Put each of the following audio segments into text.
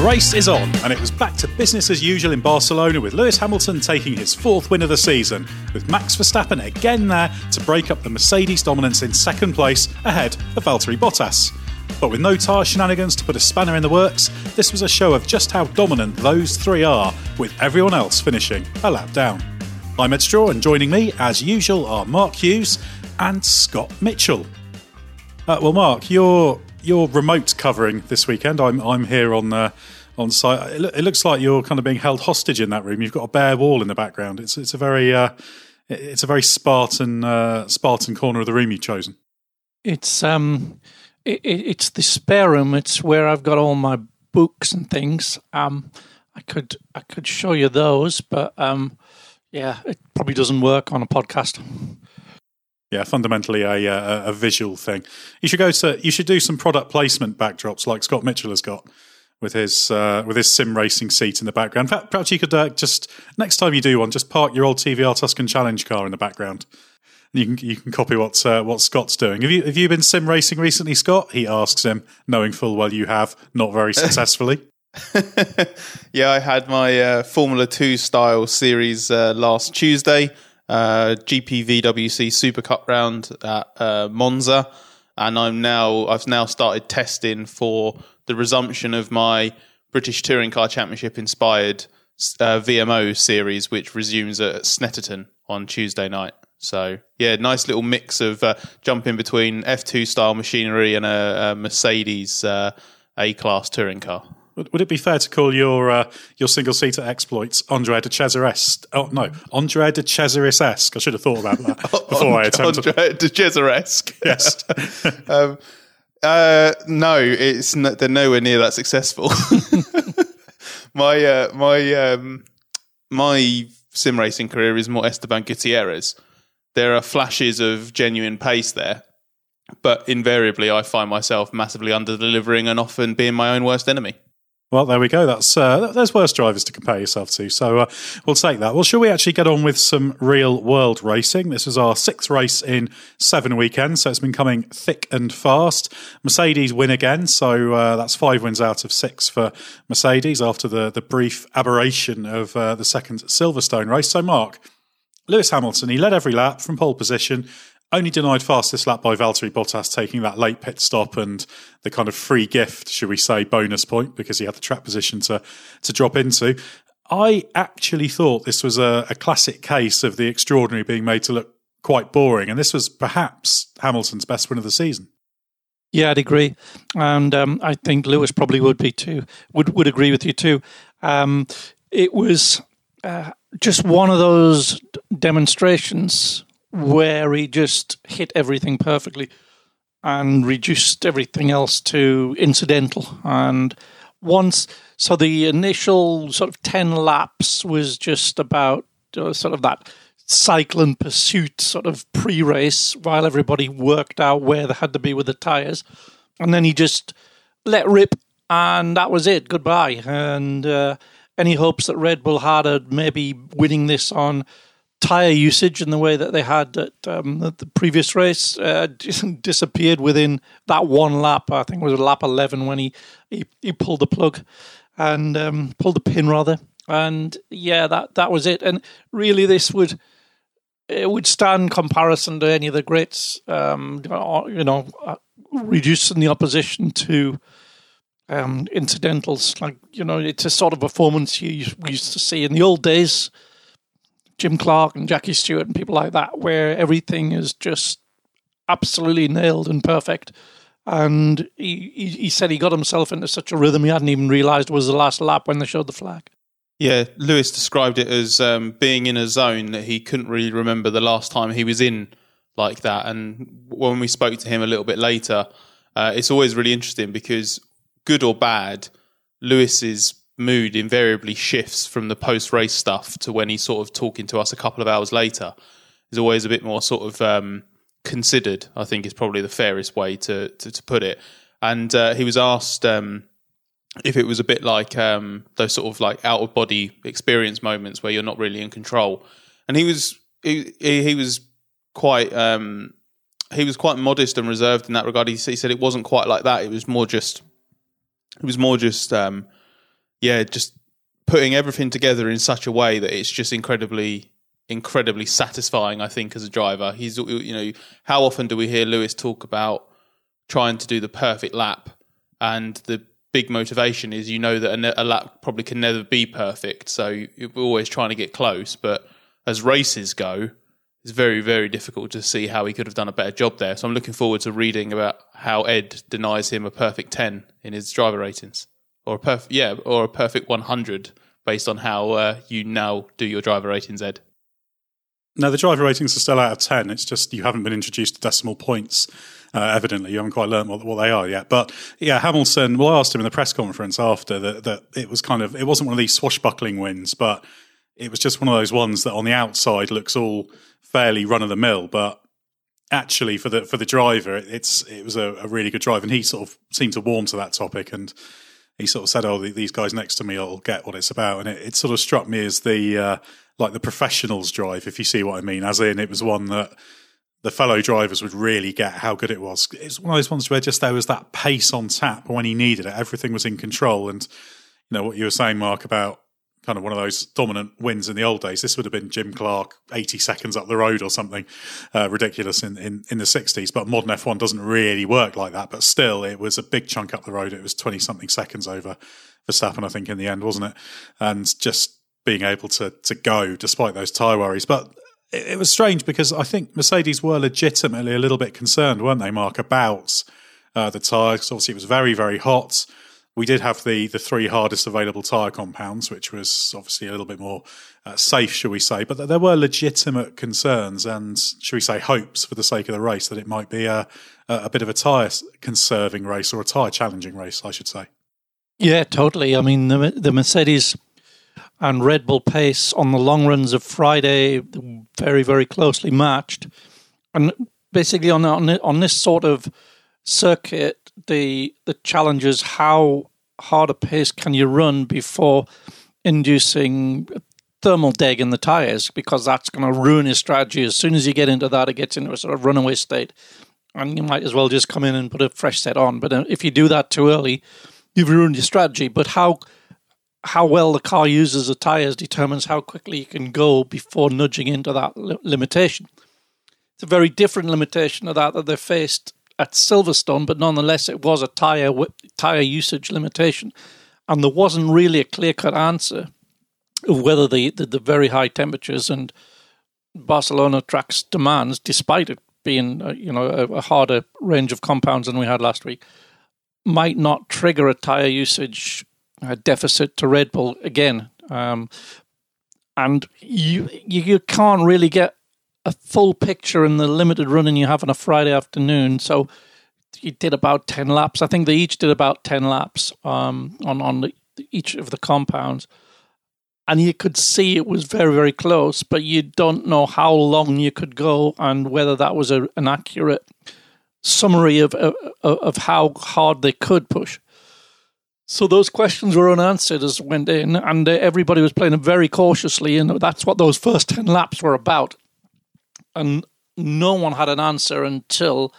The race is on, and it was back to business as usual in Barcelona with Lewis Hamilton taking his fourth win of the season, with Max Verstappen again there to break up the Mercedes dominance in second place ahead of Valtteri Bottas. But with no tyre shenanigans to put a spanner in the works, this was a show of just how dominant those three are, with everyone else finishing a lap down. I'm Edd Straw, and joining me, as usual, are Mark Hughes and Scott Mitchell. Uh, well, Mark, you're you're remote covering this weekend. I'm I'm here on uh, on site. It, lo- it looks like you're kind of being held hostage in that room. You've got a bare wall in the background. It's it's a very uh, it's a very Spartan uh, Spartan corner of the room you've chosen. It's um, it, it, it's the spare room. It's where I've got all my books and things. Um, I could I could show you those, but um, yeah, it probably doesn't work on a podcast. Yeah, fundamentally a, uh, a a visual thing. You should go to you should do some product placement backdrops like Scott Mitchell has got with his uh, with his sim racing seat in the background. Perhaps you could uh, just next time you do one, just park your old TVR Tuscan Challenge car in the background. And you can you can copy what uh, what Scott's doing. Have you have you been sim racing recently, Scott? He asks him, knowing full well you have, not very successfully. yeah, I had my uh, Formula Two style series uh, last Tuesday, uh, GPVWC Super Cup round at uh, Monza, and I'm now I've now started testing for the resumption of my British Touring Car Championship inspired uh, VMO series, which resumes at Snetterton on Tuesday night. So yeah, nice little mix of uh, jumping between F2 style machinery and a, a Mercedes uh, A class touring car. Would, it be fair to call your uh, your single seater exploits Andrea de Cesaris? Oh no, Andrea de Cesaris esque. I should have thought about that before I attempted. Andre de. Yes. um, uh, no, it's they're nowhere near that successful. my uh, my um, my sim racing career is more Esteban Gutierrez. There are flashes of genuine pace there, but invariably I find myself massively under delivering and often being my own worst enemy. Well, there we go. That's uh, there's worse drivers to compare yourself to. So uh, we'll take that. Well, shall we actually get on with some real world racing? This is our sixth race in seven weekends, so it's been coming thick and fast. Mercedes win again, so uh, that's five wins out of six for Mercedes after the the brief aberration of uh, the second Silverstone race. So, Mark. Lewis Hamilton, he led every lap from pole position, only denied fastest lap by Valtteri Bottas taking that late pit stop and the kind of free gift, should we say, bonus point because he had the track position to to drop into. I actually thought this was a, a classic case of the extraordinary being made to look quite boring, and this was perhaps Hamilton's best win of the season. Yeah, I'd agree, and um, I think Lewis probably would be too. Would would agree with you too. Um, it was uh, just one of those demonstrations where he just hit everything perfectly and reduced everything else to incidental. And once, so the initial sort of 10 laps was just about uh, sort of that cycle and pursuit sort of pre race while everybody worked out where they had to be with the tyres. And then he just let rip, and that was it. Goodbye. And uh, any hopes that Red Bull had of maybe winning this on tire usage in the way that they had at um, the, the previous race uh, disappeared within that one lap. I think it was lap 11 when he, he, he pulled the plug and um, pulled the pin rather. And yeah, that, that was it. And really, this would it would stand comparison to any of the greats. Um, you know, uh, reducing the opposition to um, incidentals. Like you know, it's a sort of performance you we used to see in the old days. Jim Clark and Jackie Stewart and people like that, where everything is just absolutely nailed and perfect. And he, he, he said he got himself into such a rhythm he hadn't even realised was the last lap when they showed the flag. Yeah, Lewis described it as um, being in a zone that he couldn't really remember the last time he was in like that. And when we spoke to him a little bit later, uh, it's always really interesting because good or bad, Lewis's mood invariably shifts from the post race stuff to when he's sort of talking to us a couple of hours later. Is always a bit more sort of um, considered. I think is probably the fairest way to to, to put it. And uh, he was asked um, if it was a bit like um, those sort of like out of body experience moments where you're not really in control. And he was he, he was quite um, he was quite modest and reserved in that regard. He, he, said it wasn't quite like that. It was more just it was more just um, yeah, just putting everything together in such a way that it's just incredibly incredibly satisfying. I think as a driver, he's you know how often do we hear Lewis talk about trying to do the perfect lap and the big motivation is you know that a, lap probably can never be perfect, so you're always trying to get close. But as races go, it's very very difficult to see how he could have done a better job there. So I'm looking forward to reading about how Edd denies him a perfect ten in his driver ratings, or a perfect yeah, or a perfect 100 based on how uh, you now do your driver ratings, Edd. No, the driver ratings are still out of 10. It's just you haven't been introduced to decimal points. Uh, evidently, you haven't quite learned what, what, they are yet. But yeah, Hamilton. Well, I asked him in the press conference after that that it was kind of it wasn't one of these swashbuckling wins, but it was just one of those ones that on the outside looks all fairly run of the mill, but actually for the for the driver, it's it was a, a, really good drive, and he sort of seemed to warm to that topic, and he sort of said, "Oh, these guys next to me will get what it's about," and it, it sort of struck me as the uh, like the professionals drive, if you see what I mean, as in it was one that the fellow drivers would really get how good it was. It's one of those ones where just there was that pace on tap when he needed it. Everything was in control. And, you know, what you were saying, Mark, about kind of one of those dominant wins in the old days. This would have been Jim Clark 80 seconds up the road or something uh, ridiculous in, in, in the 60s. But modern F1 doesn't really work like that. But still, it was a big chunk up the road. It was 20 something seconds over Verstappen, I think, in the end, wasn't it? And just being able to to go despite those tyre worries. But it, it, was strange because I think Mercedes were legitimately a little bit concerned, weren't they, Mark, about uh, the tyres? Obviously, it was very, very hot. We did have the the three hardest available tyre compounds, which was obviously a little bit more uh, safe, shall we say. But there were legitimate concerns and, shall we say, hopes for the sake of the race that it might be a, a bit of a tyre conserving race or a tyre challenging race, I should say. Yeah, totally. I mean, the, the Mercedes and Red Bull pace on the long runs of Friday very very closely matched, and basically on on on this sort of circuit, the the challenge is how hard a pace can you run before inducing thermal deg in the tires because that's going to ruin your strategy. As soon as you get into that, it gets into a sort of runaway state, and you might as well just come in and put a fresh set on. But uh, if you do that too early, you've ruined your strategy. But how how well the car uses the tires determines how quickly you can go before nudging into that li- limitation. It's a very different limitation of that that they faced at Silverstone, but nonetheless, it was a tire tire usage limitation, and there wasn't really a clear cut answer of whether the, the, the very high temperatures and Barcelona track's demands, despite it being uh, you know a, a harder range of compounds than we had last week, might not trigger a tire usage uh, deficit to Red Bull again. Um, and you, you can't really get a full picture in the limited running you have on a Friday afternoon. So you did about ten laps. I think they each did about ten laps um, on on the, each of the compounds, and you could see it was very very close. But you don't know how long you could go and whether that was a, an accurate summary of, of of how hard they could push. So those questions were unanswered as went in, and uh, everybody was playing very cautiously, and that's what those first ten laps were about. And no one had an answer until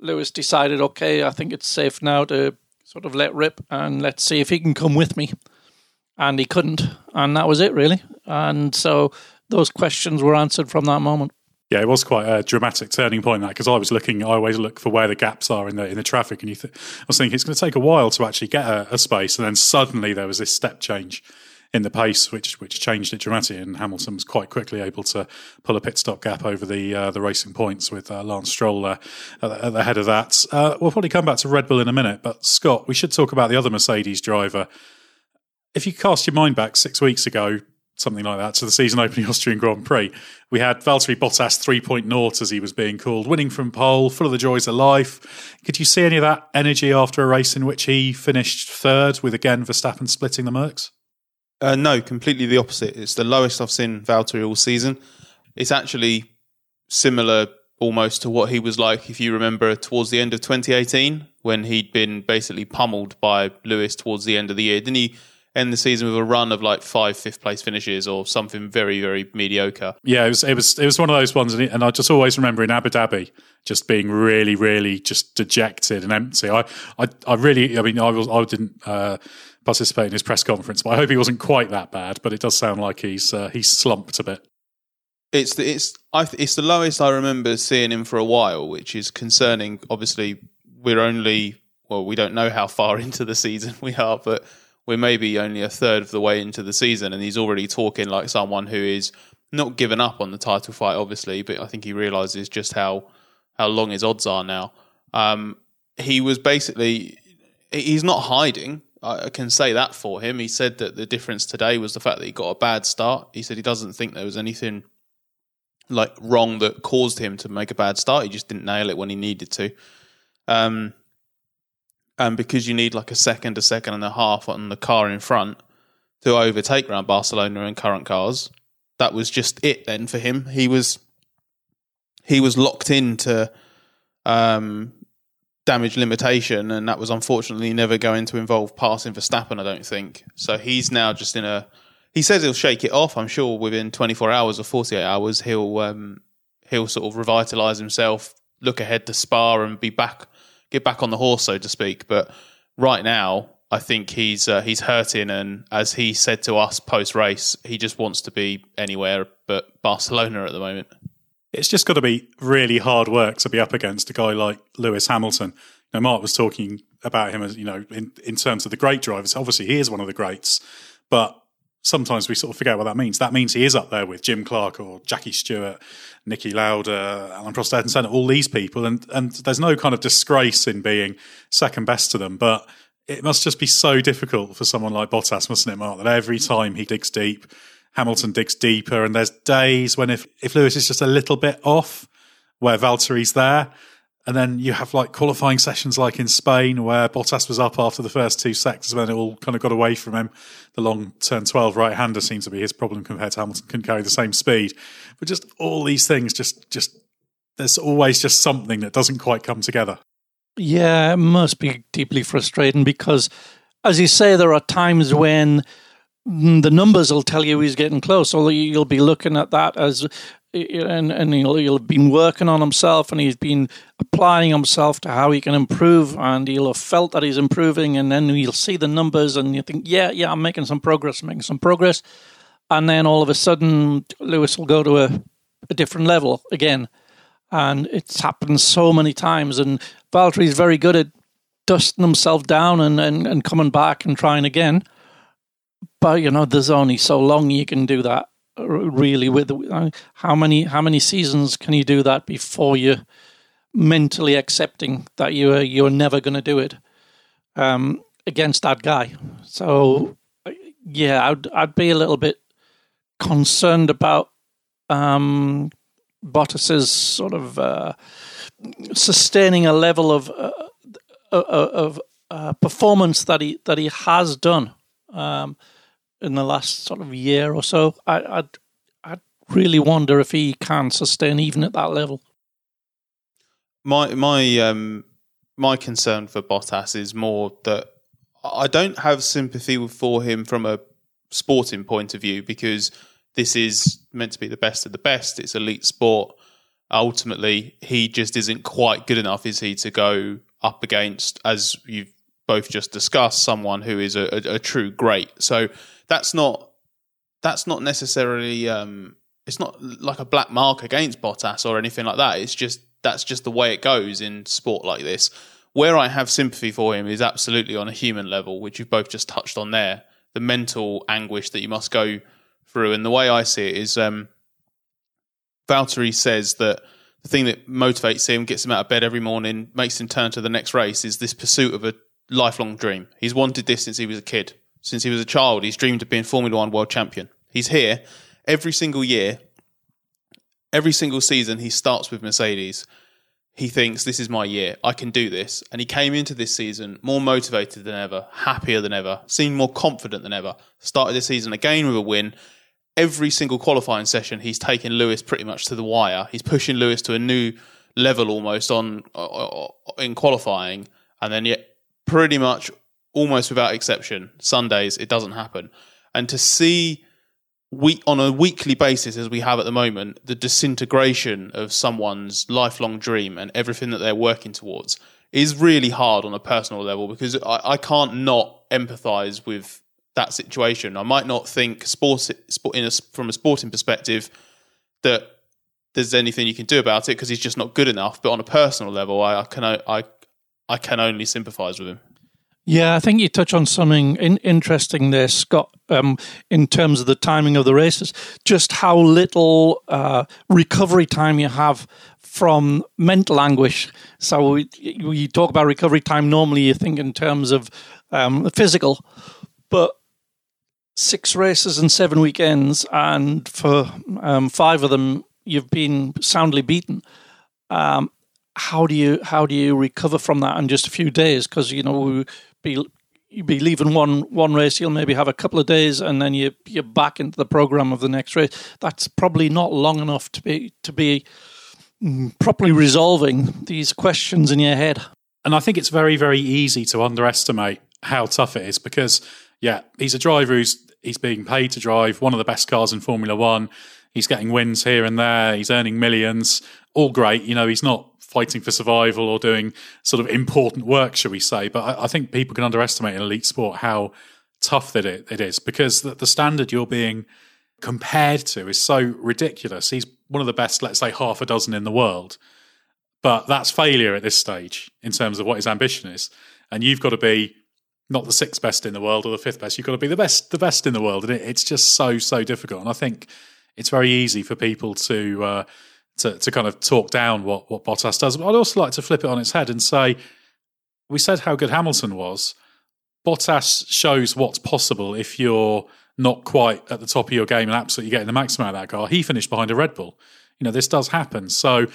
Lewis decided, okay, I think it's safe now to sort of let rip and let's see if he can come with me. And he couldn't, and that was it really. And so those questions were answered from that moment. Yeah, it was quite a dramatic turning point that because I was looking, I always look for where the gaps are in the in the traffic, and you th- I was thinking it's going to take a while to actually get a, a, space, and then suddenly there was this step change in the pace, which which changed it dramatically, and Hamilton was quite quickly able to pull a pit stop gap over the uh, the racing points with uh, Lance Stroll at, the, at, the, head of that. Uh, we'll probably come back to Red Bull in a minute, but Scott, we should talk about the other Mercedes driver. If you cast your mind back six weeks ago, something like that, to the season opening Austrian Grand Prix. We had Valtteri Bottas 3.0, as he was being called, winning from pole, full of the joys of life. Could you see any of that energy after a race in which he finished third, with again Verstappen splitting the Mercs? Uh, no, completely the opposite. It's the lowest I've seen Valtteri all season. It's actually similar almost to what he was like, if you remember, towards the end of 2018 when he'd been basically pummeled by Lewis towards the end of the year. Didn't he end the season with a run of like five fifth place finishes or something very very mediocre? Yeah, it was it was it was one of those ones, and I just always remember in Abu Dhabi just being really really just dejected and empty. I I, I really, I mean, I was I didn't. Uh, participate in his press conference, but I hope he wasn't quite that bad. But it does sound like he's uh, he's slumped a bit. It's the it's I it's the lowest I remember seeing him for a while, which is concerning. Obviously, we're only well, we don't know how far into the season we are, but we're maybe only a third of the way into the season, and he's already talking like someone who is not given up on the title fight, obviously, but I think he realizes just how how long his odds are now. Um, he was basically he's not hiding. I can say that for him. He said that the difference today was the fact that he got a bad start. He said he doesn't think there was anything like wrong that caused him to make a bad start. He just didn't nail it when he needed to. Um, and because you need like a second, a second and a half on the car in front to overtake around Barcelona and current cars, that was just it then for him. He was he was locked into um, damage limitation, and that was unfortunately never going to involve passing Verstappen. I don't think so. He's now just in a he says he'll shake it off. I'm sure within 24 hours or 48 hours he'll um, he'll sort of revitalize himself, look ahead to Spa, and be back, get back on the horse, so to speak. But right now, I think he's uh, he's hurting, and as he said to us post race, he just wants to be anywhere but Barcelona at the moment. It's just got to be really hard work to be up against a guy like Lewis Hamilton. Now, Mark was talking about him as you know in in terms of the great drivers. Obviously, he is one of the greats, but sometimes we sort of forget what that means. That means he is up there with Jim Clark or Jackie Stewart, Niki Lauda, Alain Prost, Ayrton Senna, all these people. And, and there's no kind of disgrace in being second best to them. But it must just be so difficult for someone like Bottas, mustn't it, Mark, that every time he digs deep, Hamilton digs deeper. And there's days when if, if Lewis is just a little bit off, where Valtteri's there, and then you have like qualifying sessions like in Spain where Bottas was up after the first two sectors, then it all kind of got away from him. The long turn 12 right hander seems to be his problem compared to Hamilton, can carry the same speed. But just all these things, just, just, there's always just something that doesn't quite come together. Yeah, it must be deeply frustrating because, as you say, there are times when the numbers will tell you he's getting close. Or you'll be looking at that as and and he'll, he'll have been working on himself and he's been applying himself to how he can improve and he'll have felt that he's improving and then you'll see the numbers and you think yeah yeah i'm making some progress I'm making some progress and then all of a sudden lewis will go to a, a different level again and it's happened so many times and valtteri's very good at dusting himself down and, and, and coming back and trying again but you know there's only so long you can do that really with uh, how many how many seasons can you do that before you're mentally accepting that you're you're never going to do it um, against that guy? So yeah I'd I'd be a little bit concerned about um, Bottas's sort of uh, sustaining a level of uh, uh of uh, performance that he that he has done um, in the last sort of year or so. I, I'd, I'd really wonder if he can sustain even at that level. My my um my concern for Bottas is more that I don't have sympathy for him from a sporting point of view because this is meant to be the best of the best. It's elite sport. Ultimately, he just isn't quite good enough, is he, to go up against, as you've both just discussed, someone who is a, a, a true great. So that's not that's not necessarily um, it's not like a black mark against Bottas or anything like that. It's just that's just the way it goes in sport like this. Where I have sympathy for him is absolutely on a human level, which you've both just touched on there. The mental anguish that you must go through, and the way I see it is, um, Valtteri says that the thing that motivates him, gets him out of bed every morning, makes him turn to the next race, is this pursuit of a lifelong dream. He's wanted this since he was a kid since he was a child, he's dreamed of being Formula One world champion. He's here every single year, every single season. He starts with Mercedes. He thinks this is my year. I can do this, and he came into this season more motivated than ever, happier than ever, seemed more confident than ever. Started this season again with a win. Every single qualifying session, he's taken Lewis pretty much to the wire. He's pushing Lewis to a new level almost on uh, in qualifying, and then yet pretty much almost without exception, Sundays it doesn't happen. And to see week on a weekly basis as we have at the moment, the disintegration of someone's lifelong dream and everything that they're working towards is really hard on a personal level because I, I can't not empathise with that situation. I might not think sports, sport a, from a sporting perspective that there's anything you can do about it because he's just not good enough. But on a personal level, I, I can I I can only sympathise with him. Yeah, I think you touch on something in, interesting there, Scott, um, in terms of the timing of the races. Just how little uh, recovery time you have from mental anguish. So we, we talk about recovery time. Normally, you think in terms of um, physical, but six races and seven weekends, and for um, five of them, you've been soundly beaten. Um, how do you how do you recover from that in just a few days? Because you know be you be leaving one one race, you'll maybe have a couple of days, and then you you're back into the program of the next race. That's probably not long enough to be to be mm, properly resolving these questions in your head. And I think it's very very easy to underestimate how tough it is because yeah, he's a driver who's he's being paid to drive one of the best cars in Formula One. He's getting wins here and there. He's earning millions. All great. You know, he's not fighting for survival or doing sort of important work, shall we say. But I, I think people can underestimate in elite sport how tough that it, it is because the, the standard you're being compared to is so ridiculous. He's one of the best, let's say, half a dozen in the world. But that's failure at this stage in terms of what his ambition is. And you've got to be not the sixth best in the world or the fifth best. You've got to be the best, the best in the world. And it, it's just so, so difficult. And I think it's very easy for people to uh, to, to kind of talk down what what Bottas does. But I'd also like to flip it on its head and say, we said how good Hamilton was. Bottas shows what's possible if you're not quite at the top of your game and absolutely getting the maximum out of that car. He finished behind a Red Bull. You know, this does happen. So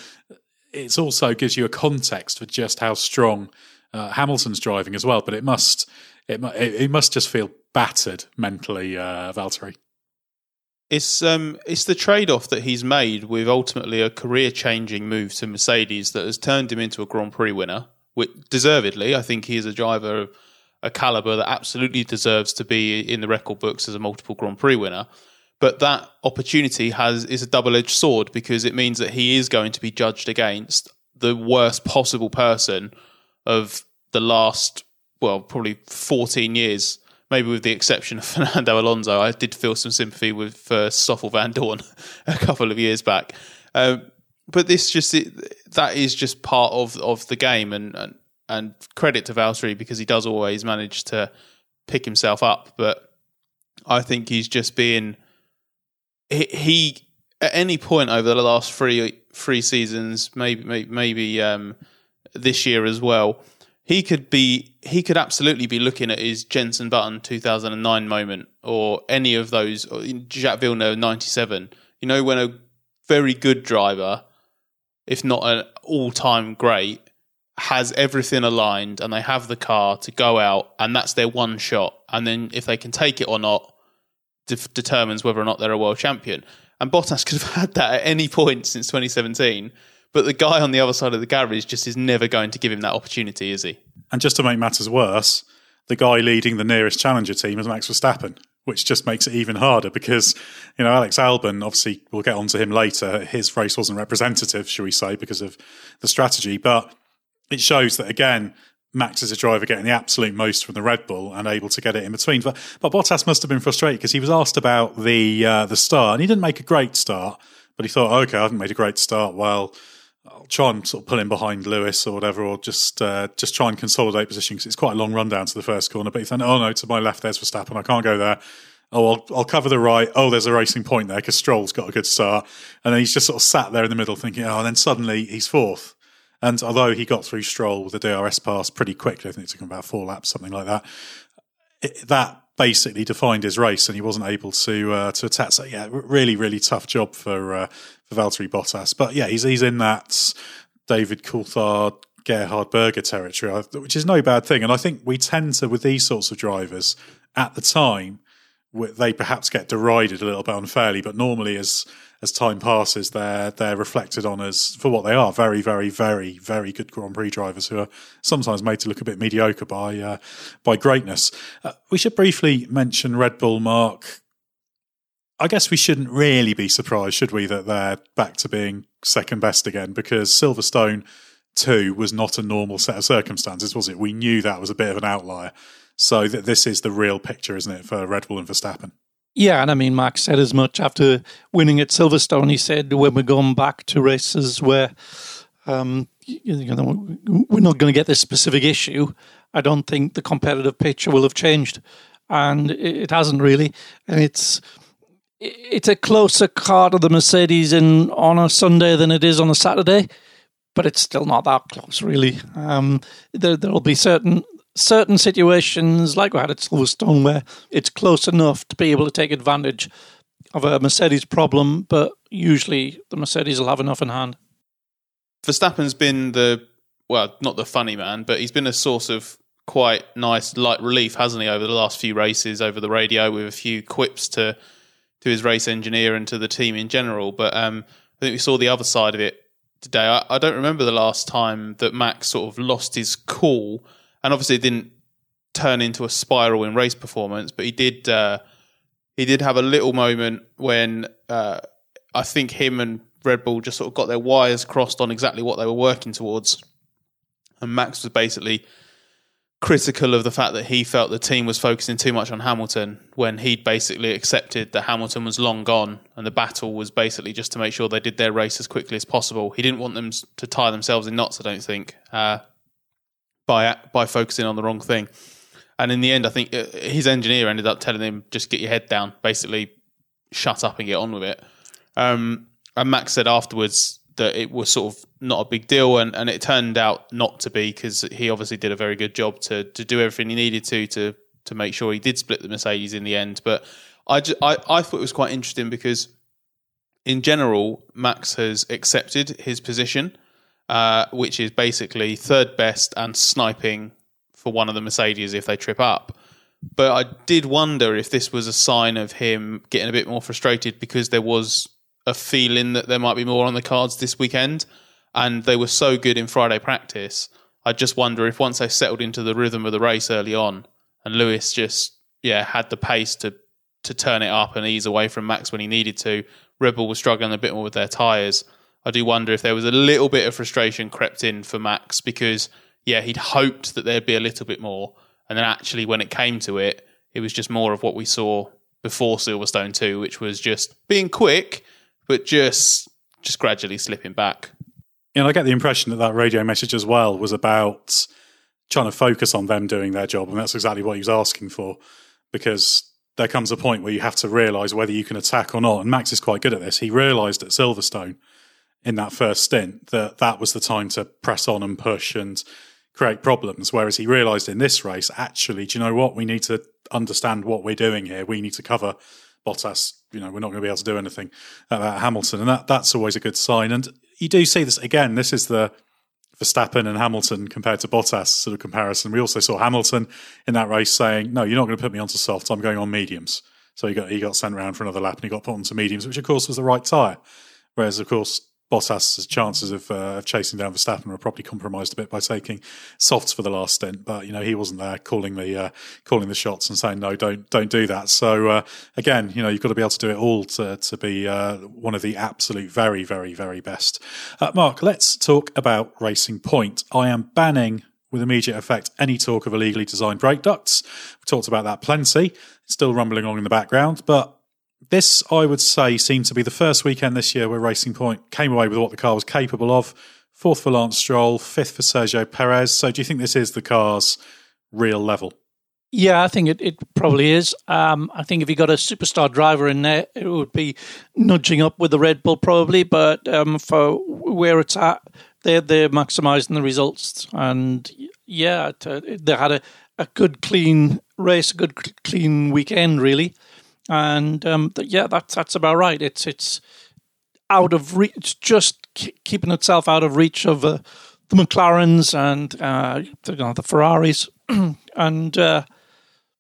it also gives you a context for just how strong uh, Hamilton's driving as well. But it must it, it must just feel battered mentally, uh, Valtteri. It's um it's the trade off that he's made with ultimately a career changing move to Mercedes that has turned him into a Grand Prix winner. Which, deservedly, I think he is a driver of a caliber that absolutely deserves to be in the record books as a multiple Grand Prix winner. But that opportunity has is a double edged sword because it means that he is going to be judged against the worst possible person of the last well probably 14 years maybe with the exception of Fernando Alonso, I did feel some sympathy with for Stoffel Dorn a couple of years back. Um, but this just it, that is just part of of the game, and, and and credit to Valtteri because he does always manage to pick himself up. But I think he's just being he, he at any point over the last three three seasons, maybe maybe, maybe um, this year as well he could be he could absolutely be looking at his Jenson Button 2009 moment or any of those or Jacques Villeneuve 97 you know when a very good driver if not an all-time great has everything aligned and they have the car to go out and that's their one shot. And then if they can take it or not de- determines whether or not they're a world champion. And Bottas could have had that at any point since 2017 but the guy on the other side of the garage just is never going to give him that opportunity, is he? And just to make matters worse, the guy leading the nearest challenger team is Max Verstappen, which just makes it even harder because, you know, Alex Albon, obviously, we'll get onto him later. His race wasn't representative, shall we say, because of the strategy. But it shows that, again, Max is a driver getting the absolute most from the Red Bull and able to get it in between. But, but Bottas must have been frustrated because he was asked about the uh, the start and he didn't make a great start, but he thought, okay, I haven't made a great start. Well, try and sort of pull in behind Lewis or whatever, or just uh, just try and consolidate position because it's quite a long run down to the first corner. But you think, oh no, to my left there's Verstappen, I can't go there. Oh, I'll, I'll cover the right. Oh, there's a racing point there because Stroll's got a good start, and then he's just sort of sat there in the middle thinking, oh, and then suddenly he's fourth. And although he got through Stroll with the DRS pass pretty quickly, I think it took him about four laps, something like that. It, that basically defined his race, and he wasn't able to uh, to attack. So yeah, really, really tough job for uh, for Valtteri Bottas. But yeah, he's he's in that David Coulthard, Gerhard Berger territory, which is no bad thing. And I think we tend to, with these sorts of drivers, at the time, they perhaps get derided a little bit unfairly, but normally as as time passes, they're they're reflected on as for what they are very, very, very, very good Grand Prix drivers who are sometimes made to look a bit mediocre by uh, by greatness. Uh, we should briefly mention Red Bull. Mark, I guess we shouldn't really be surprised, should we, that they're back to being second best again because Silverstone two was not a normal set of circumstances, was it? We knew that was a bit of an outlier. So th- this is the real picture, isn't it, for Red Bull and Verstappen? Yeah, and I mean, Max said as much after winning at Silverstone. He said, when we're going back to races where um, you know, we're not going to get this specific issue, I don't think the competitive picture will have changed. And it hasn't really. And it's it's a closer car to the Mercedes in on a Sunday than it is on a Saturday, but it's still not that close, really. Um, there, there'll be certain certain situations, like we had at Silverstone, where it's close enough to be able to take advantage of a Mercedes problem, but usually the Mercedes will have enough in hand. Verstappen's been the, well, not the funny man, but he's been a source of quite nice light relief, hasn't he, over the last few races over the radio with a few quips to to his race engineer and to the team in general. But um, I think we saw the other side of it today. I, I don't remember the last time that Max sort of lost his cool and obviously it didn't turn into a spiral in race performance, but he did uh, he did have a little moment when uh, I think him and Red Bull just sort of got their wires crossed on exactly what they were working towards, and Max was basically critical of the fact that he felt the team was focusing too much on Hamilton when he'd basically accepted that Hamilton was long gone and the battle was basically just to make sure they did their race as quickly as possible. He didn't want them to tie themselves in knots, I don't think. Uh, by by focusing on the wrong thing. And in the end, I think uh, his engineer ended up telling him just get your head down, basically shut up and get on with it. Um, and Max said afterwards that it was sort of not a big deal, and, and it turned out not to be because he obviously did a very good job to to do everything he needed to to to make sure he did split the Mercedes in the end. But I, just, I, I thought it was quite interesting because in general, Max has accepted his position uh, which is basically third best and sniping for one of the Mercedes if they trip up. But I did wonder if this was a sign of him getting a bit more frustrated because there was a feeling that there might be more on the cards this weekend, and they were so good in Friday practice. I just wonder if once they settled into the rhythm of the race early on, and Lewis just yeah had the pace to to turn it up and ease away from Max when he needed to. Red Bull was struggling a bit more with their tyres. I do wonder if there was a little bit of frustration crept in for Max because, yeah, he'd hoped that there'd be a little bit more. And then actually, when it came to it, it was just more of what we saw before Silverstone 2, which was just being quick, but just just gradually slipping back. And I get the impression that that radio message as well was about trying to focus on them doing their job. And that's exactly what he was asking for because there comes a point where you have to realise whether you can attack or not. And Max is quite good at this. He realised at Silverstone in that first stint that that was the time to press on and push and create problems. Whereas he realised in this race, actually, do you know what? We need to understand what we're doing here. We need to cover Bottas. You know, we're not going to be able to do anything about Hamilton, and that that's always a good sign. And you do see this again. This is the Verstappen and Hamilton compared to Bottas sort of comparison. We also saw Hamilton in that race saying, "No, you're not going to put me onto softs. I'm going on mediums." So he got he got sent around for another lap and he got put onto mediums, which of course was the right tyre. Whereas of course Bottas' chances of, uh, of chasing down Verstappen were probably compromised a bit by taking softs for the last stint. But you know he wasn't there calling the uh, calling the shots and saying no, don't don't do that. So uh, again, you know you've got to be able to do it all to to be uh, one of the absolute very very very best. Uh, Mark, let's talk about Racing Point. I am banning with immediate effect any talk of illegally designed brake ducts. We talked about that plenty. It's still rumbling on in the background, but this, I would say, seemed to be the first weekend this year where Racing Point came away with what the car was capable of. Fourth for Lance Stroll, fifth for Sergio Perez. So, do you think this is the car's real level? Yeah, I think it, it probably is. Um, I think if you got a superstar driver in there, it would be nudging up with the Red Bull probably. But um, for where it's at, they're they're maximising the results, and yeah, they had a, a good clean race, a good clean weekend, really. And um, yeah, that's that's about right. It's it's out of reach. It's just keeping itself out of reach of uh, the McLarens and uh, you know, the Ferraris, and uh,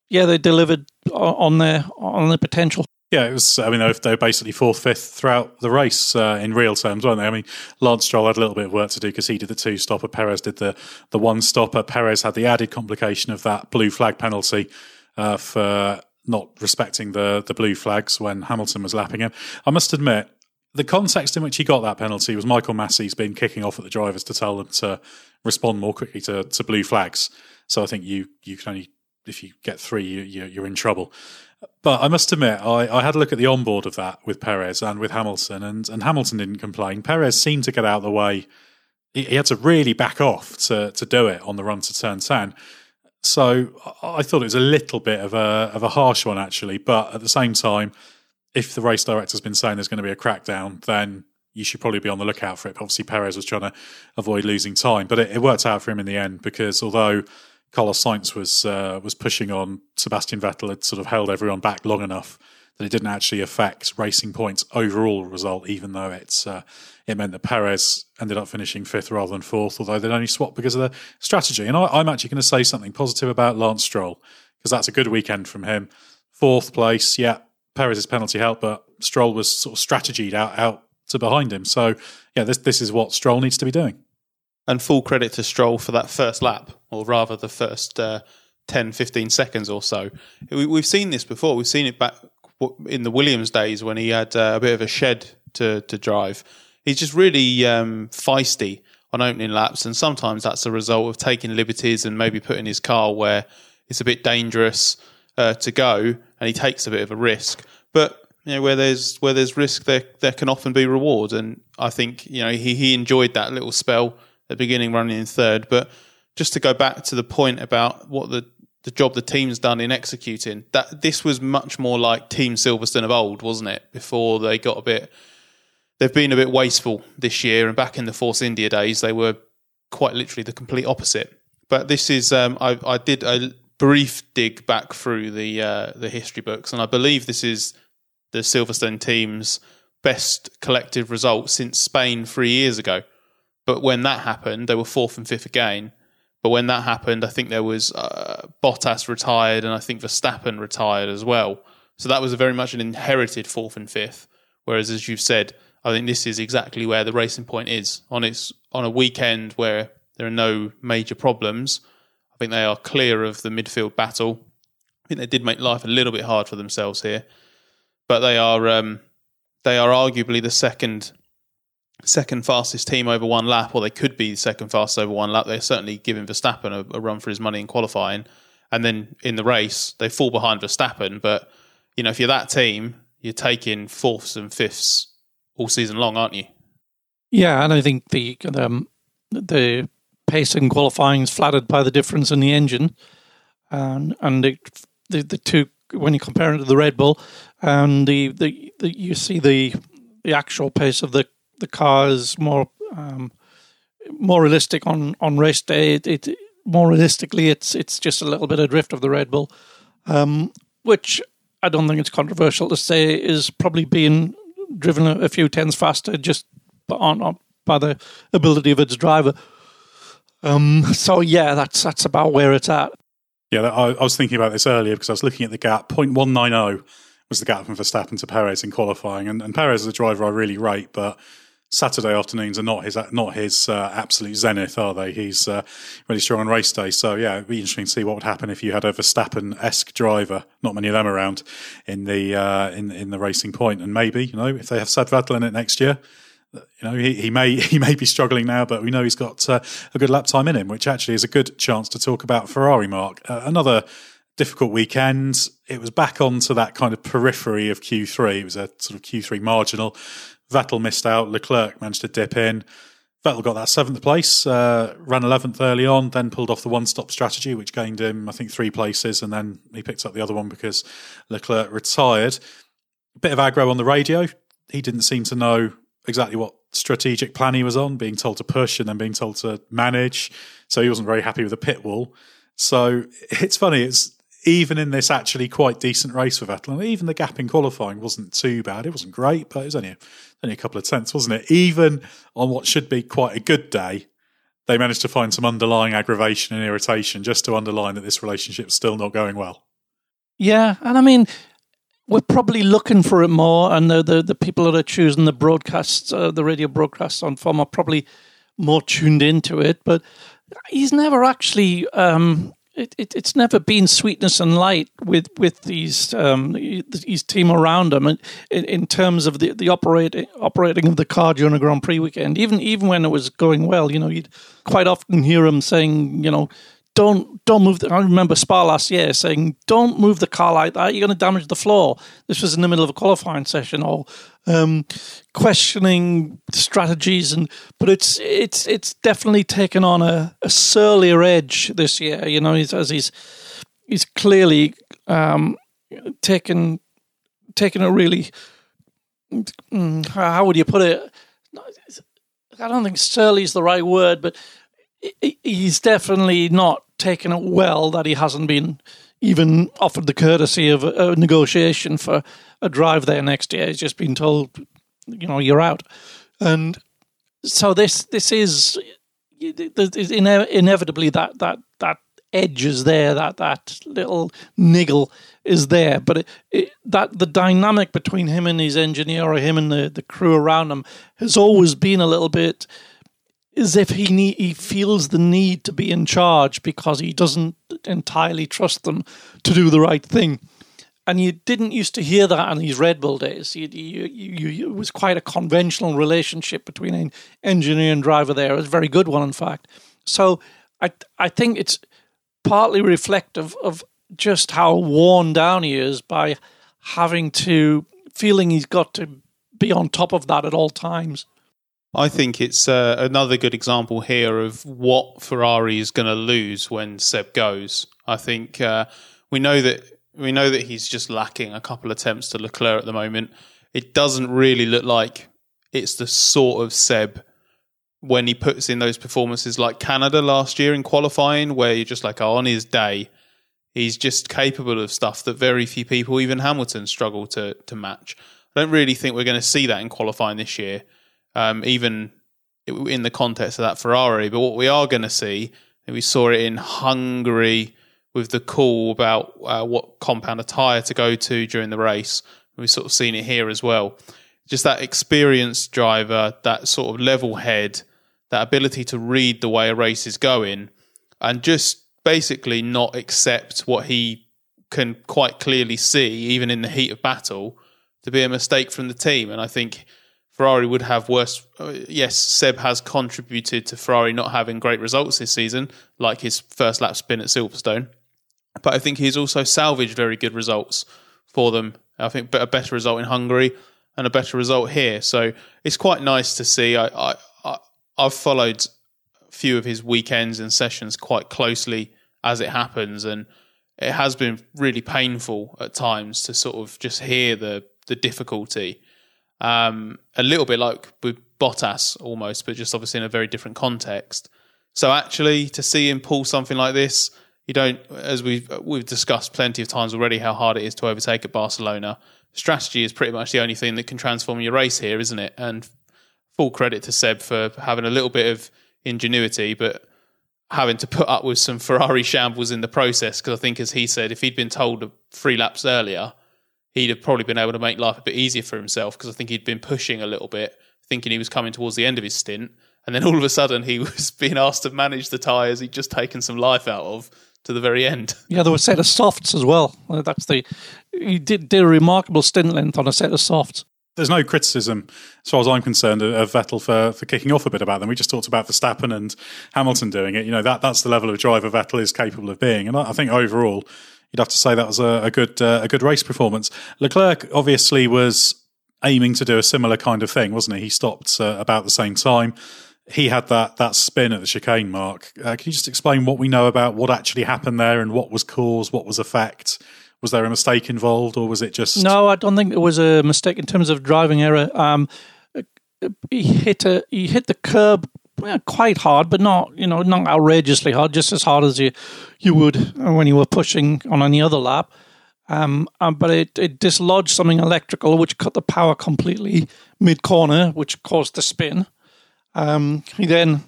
yeah, they delivered on their on their potential. Yeah, it was. I mean, they were basically fourth, fifth throughout the race uh, in real terms, weren't they? I mean, Lance Stroll had a little bit of work to do because he did the two stopper. Perez did the the one stopper. Perez had the added complication of that blue flag penalty uh, for not respecting the the blue flags when Hamilton was lapping him. I must admit, the context in which he got that penalty was Michael Masi's been kicking off at the drivers to tell them to respond more quickly to, to blue flags. So I think you you can only if you get three, you, you're in trouble. But I must admit, I, I had a look at the onboard of that with Perez and with Hamilton, and, and Hamilton didn't complain. Perez seemed to get out of the way. He, he had to really back off to, to do it on the run to turn 10. So I thought it was a little bit of a of a harsh one actually, but at the same time, if the race director's been saying there's going to be a crackdown, then you should probably be on the lookout for it. Obviously, Perez was trying to avoid losing time, but it, it worked out for him in the end because although Carlos Sainz was uh, was pushing on Sebastian Vettel had sort of held everyone back long enough that it didn't actually affect Racing Point's overall result, even though it's uh, it meant that Perez ended up finishing fifth rather than fourth, although they'd only swapped because of the strategy. And I, am actually going to say something positive about Lance Stroll because that's a good weekend from him. Fourth place, yeah, Perez's penalty helped, but Stroll was sort of strategied out out to behind him. So yeah, this this is what Stroll needs to be doing and full credit to Stroll for that first lap, or rather the first uh, 10, 15 seconds or so. We, have seen this before. We've seen it back in the Williams days when he had uh, a bit of a shed to, to drive. He's just really um, feisty on opening laps, and sometimes that's a result of taking liberties and maybe putting his car where it's a bit dangerous uh, to go, and he takes a bit of a risk. But you know, where there's where there's risk, there there can often be reward, and I think you know he he enjoyed that little spell at the beginning running in third. But just to go back to the point about what the the job the team's done in executing that this was much more like Team Silverstone of old, wasn't it? Before they got a bit, they've been a bit wasteful this year, and back in the Force India days, they were quite literally the complete opposite. But this is, um, I, I, did a brief dig back through the uh, the history books, and I believe this is the Silverstone team's best collective result since Spain three years ago. But when that happened, they were fourth and fifth again. But when that happened, I think there was uh, Bottas retired and I think Verstappen retired as well. So that was very much an inherited fourth and fifth. Whereas, as you've said, I think this is exactly where the racing point is on its on a weekend where there are no major problems. I think they are clear of the midfield battle. I think they did make life a little bit hard for themselves here, but they are um, they are arguably the second second fastest team over one lap, or they could be second fastest over one lap. They're certainly giving Verstappen a, a, run for his money in qualifying, and then in the race they fall behind Verstappen. But you know, if you're that team, you're taking fourths and fifths all season long, aren't you? Yeah, and I think the um, the pace in qualifying is flattered by the difference in the engine, and and the the, the two when you compare it to the Red Bull, and the, the, the you see the the actual pace of the the car is more um, more realistic on, on race day. It, it, more realistically, it's it's just a little bit of drift of the Red Bull, um, which I don't think it's controversial to say is probably being driven a, few tenths faster just on, on by the ability of its driver. Um, so yeah, that's that's about where it's at. Yeah, I, I was thinking about this earlier because I was looking at the gap. 0.190 was the gap from Verstappen to Perez in qualifying, and, and Perez is a driver I really rate, but Saturday afternoons are not his not his uh, absolute zenith, are they? He's uh, really strong on race day. So yeah, it'd be interesting to see what would happen if you had a Verstappen esque driver. Not many of them around in the uh, in in the racing point, and maybe you know if they have Seb Vettel in it next year. You know he, he may he may be struggling now, but we know he's got uh, a good lap time in him, which actually is a good chance to talk about Ferrari. Mark, uh, another difficult weekend. It was back onto that kind of periphery of Q3. It was a sort of Q3 marginal. Vettel missed out. Leclerc managed to dip in. Vettel got that seventh place, uh, ran 11th early on, then pulled off the one stop strategy, which gained him, I think, three places. And then he picked up the other one because Leclerc retired. A bit of aggro on the radio. He didn't seem to know exactly what strategic plan he was on, being told to push and then being told to manage. So he wasn't very happy with the pit wall. So it's funny. It's even in this actually quite decent race for Vettel, even the gap in qualifying wasn't too bad. It wasn't great, but it was only a, only a couple of tenths, wasn't it? Even on what should be quite a good day, they managed to find some underlying aggravation and irritation just to underline that this relationship's still not going well. Yeah, and I mean, we're probably looking for it more, and the the, the people that are choosing the broadcasts, uh, the radio broadcasts on FOM are probably more tuned into it. But he's never actually um, it, it, it's never been sweetness and light with with these um, his team around him, in, in, terms of the, the operating operating of the car during a Grand Prix weekend. Even even when it was going well, you know, you'd quite often hear him saying, you know, don't don't move. The, I remember Spa last year saying, "Don't move the car like that. You're going to damage the floor." This was in the middle of a qualifying session, or um, questioning strategies, and but it's it's it's definitely taken on a, a surlier edge this year. You know, he's, as he's he's clearly um, taken taken a really mm, how would you put it? I don't think surly is the right word, but he's definitely not taken it well that he hasn't been even offered the courtesy of a, negotiation for a drive there next year. He's just been told, you know, you're out, and so this this is inevitably that that that edge is there, that that little niggle is there, but it, it, that the dynamic between him and his engineer or him and the, the crew around him has always been a little bit as if he need, he feels the need to be in charge because he doesn't entirely trust them to do the right thing. And you didn't used to hear that in these Red Bull days. You, you, you, it was quite a conventional relationship between an engineer and driver there. It was a very good one, in fact. So I, I think it's partly reflective of just how worn down he is by having to feeling he's got to be on top of that at all times. I think it's uh, another good example here of what Ferrari is going to lose when Seb goes. I think uh, we know that we know that he's just lacking a couple of attempts to Leclerc at the moment. It doesn't really look like it's the sort of Seb when he puts in those performances like Canada last year in qualifying, where you're just like, oh, on his day, he's just capable of stuff that very few people, even Hamilton, struggle to to match. I don't really think we're going to see that in qualifying this year um, even in the context of that Ferrari. But what we are going to see, and we saw it in Hungary with the call about uh, what compound of tyre to go to during the race. We've sort of seen it here as well. Just that experienced driver, that sort of level head, that ability to read the way a race is going, and just basically not accept what he can quite clearly see, even in the heat of battle, to be a mistake from the team. And I think Ferrari would have worse. Uh, yes, Seb has contributed to Ferrari not having great results this season, like his first lap spin at Silverstone. But I think he's also salvaged very good results for them. I think a better result in Hungary and a better result here. So it's quite nice to see. I, I, I've followed a few of his weekends and sessions quite closely as it happens, and it has been really painful at times to sort of just hear the the difficulty um, a little bit like with Bottas almost, but just obviously in a very different context. So actually, to see him pull something like this, you don't, as we've we've discussed plenty of times already, how hard it is to overtake at Barcelona. Strategy is pretty much the only thing that can transform your race here, isn't it? And full credit to Seb for having a little bit of ingenuity, but having to put up with some Ferrari shambles in the process. Because I think, as he said, if he'd been told three laps earlier he'd have probably been able to make life a bit easier for himself because I think he'd been pushing a little bit, thinking he was coming towards the end of his stint. And then all of a sudden, he was being asked to manage the tyres he'd just taken some life out of to the very end. Yeah, there were a set of softs as well. That's the he did did a remarkable stint length on a set of softs. There's no criticism, as far as I'm concerned, of Vettel for, for kicking off a bit about them. We just talked about Verstappen and Hamilton doing it. You know that that's the level of driver Vettel is capable of being, and I, I think overall you'd have to say that was a, a good uh, a good race performance. Leclerc obviously was aiming to do a similar kind of thing, wasn't he? He stopped uh, about the same time. He had that that spin at the chicane mark. Uh, can you just explain what we know about what actually happened there and what was cause, what was effect? Was there a mistake involved, or was it just? No, I don't think it was a mistake in terms of driving error. Um, he hit a he hit the curb quite hard, but not you know not outrageously hard, just as hard as you you would when you were pushing on any other lap. Um, um, but it, it dislodged something electrical, which cut the power completely mid corner, which caused the spin. Um, he then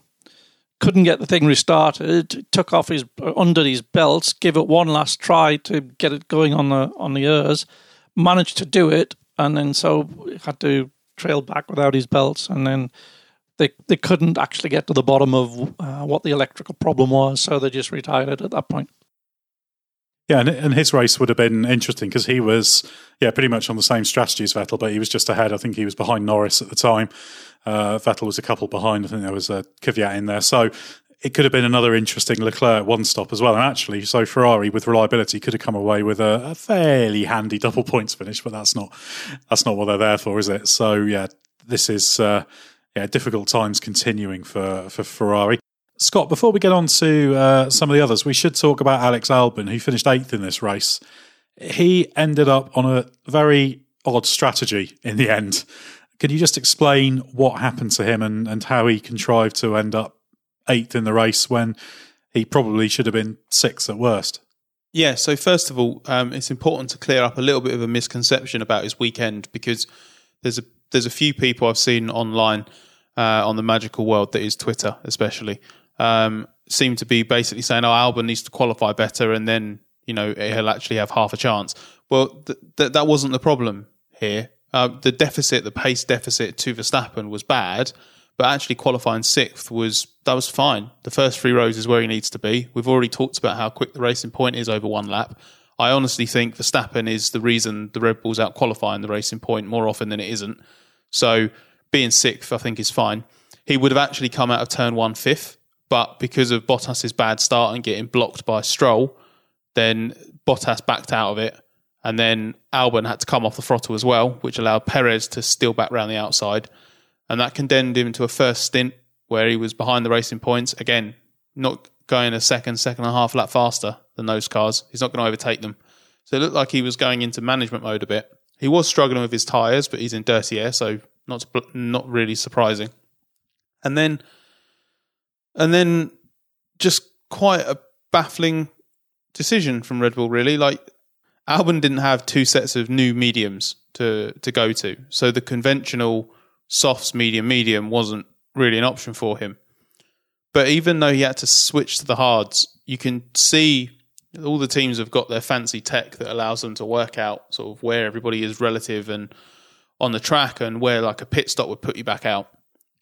couldn't get the thing restarted. Took off his under his belts, gave it one last try to get it going on the on the ears. Managed to do it, and then so had to trail back without his belts, and then they they couldn't actually get to the bottom of uh, what the electrical problem was, so they just retired it at that point. Yeah, and, and his race would have been interesting because he was, yeah, pretty much on the same strategy as Vettel, but he was just ahead. I think he was behind Norris at the time. Uh, Vettel was a couple behind. I think there was a Kvyat in there. So it could have been another interesting Leclerc one stop as well. And actually, so Ferrari with reliability could have come away with a, a, fairly handy double points finish, but that's not that's not what they're there for, is it? So yeah, this is uh, yeah difficult times continuing for for Ferrari. Scott, before we get on to uh, some of the others, we should talk about Alex Albon, who finished eighth in this race. He ended up on a very odd strategy in the end. Can you just explain what happened to him and, and how he contrived to end up eighth in the race when he probably should have been sixth at worst? Yeah, so first of all, um, it's important to clear up a little bit of a misconception about his weekend because there's a there's a few people I've seen online uh, on the magical world that is Twitter, especially, um, seem to be basically saying, "Oh, Albon needs to qualify better, and then you know he'll actually have half a chance." Well, th- th- that wasn't the problem here. Uh, the deficit, the pace deficit to Verstappen was bad, but actually qualifying sixth was that was fine. The first three rows is where he needs to be. We've already talked about how quick the racing point is over one lap. I honestly think Verstappen is the reason the Red Bulls out qualifying the racing point more often than it isn't. So being sixth, I think, is fine. He would have actually come out of turn one fifth but because of Bottas's bad start and getting blocked by Stroll, then Bottas backed out of it. And then Albon had to come off the throttle as well, which allowed Perez to steal back round the outside. And that condemned him to a first stint where he was behind the racing points. Again, not going a second, second and a half lap faster than those cars. He's not going to overtake them. So it looked like he was going into management mode a bit. He was struggling with his tyres, but he's in dirty air, so not not really surprising. And then and then just quite a baffling decision from Red Bull. Really, like Albon didn't have two sets of new mediums to to go to, so the conventional softs, medium, medium wasn't really an option for him. But even though he had to switch to the hards, you can see all the teams have got their fancy tech that allows them to work out sort of where everybody is relative and on the track and where like a pit stop would put you back out.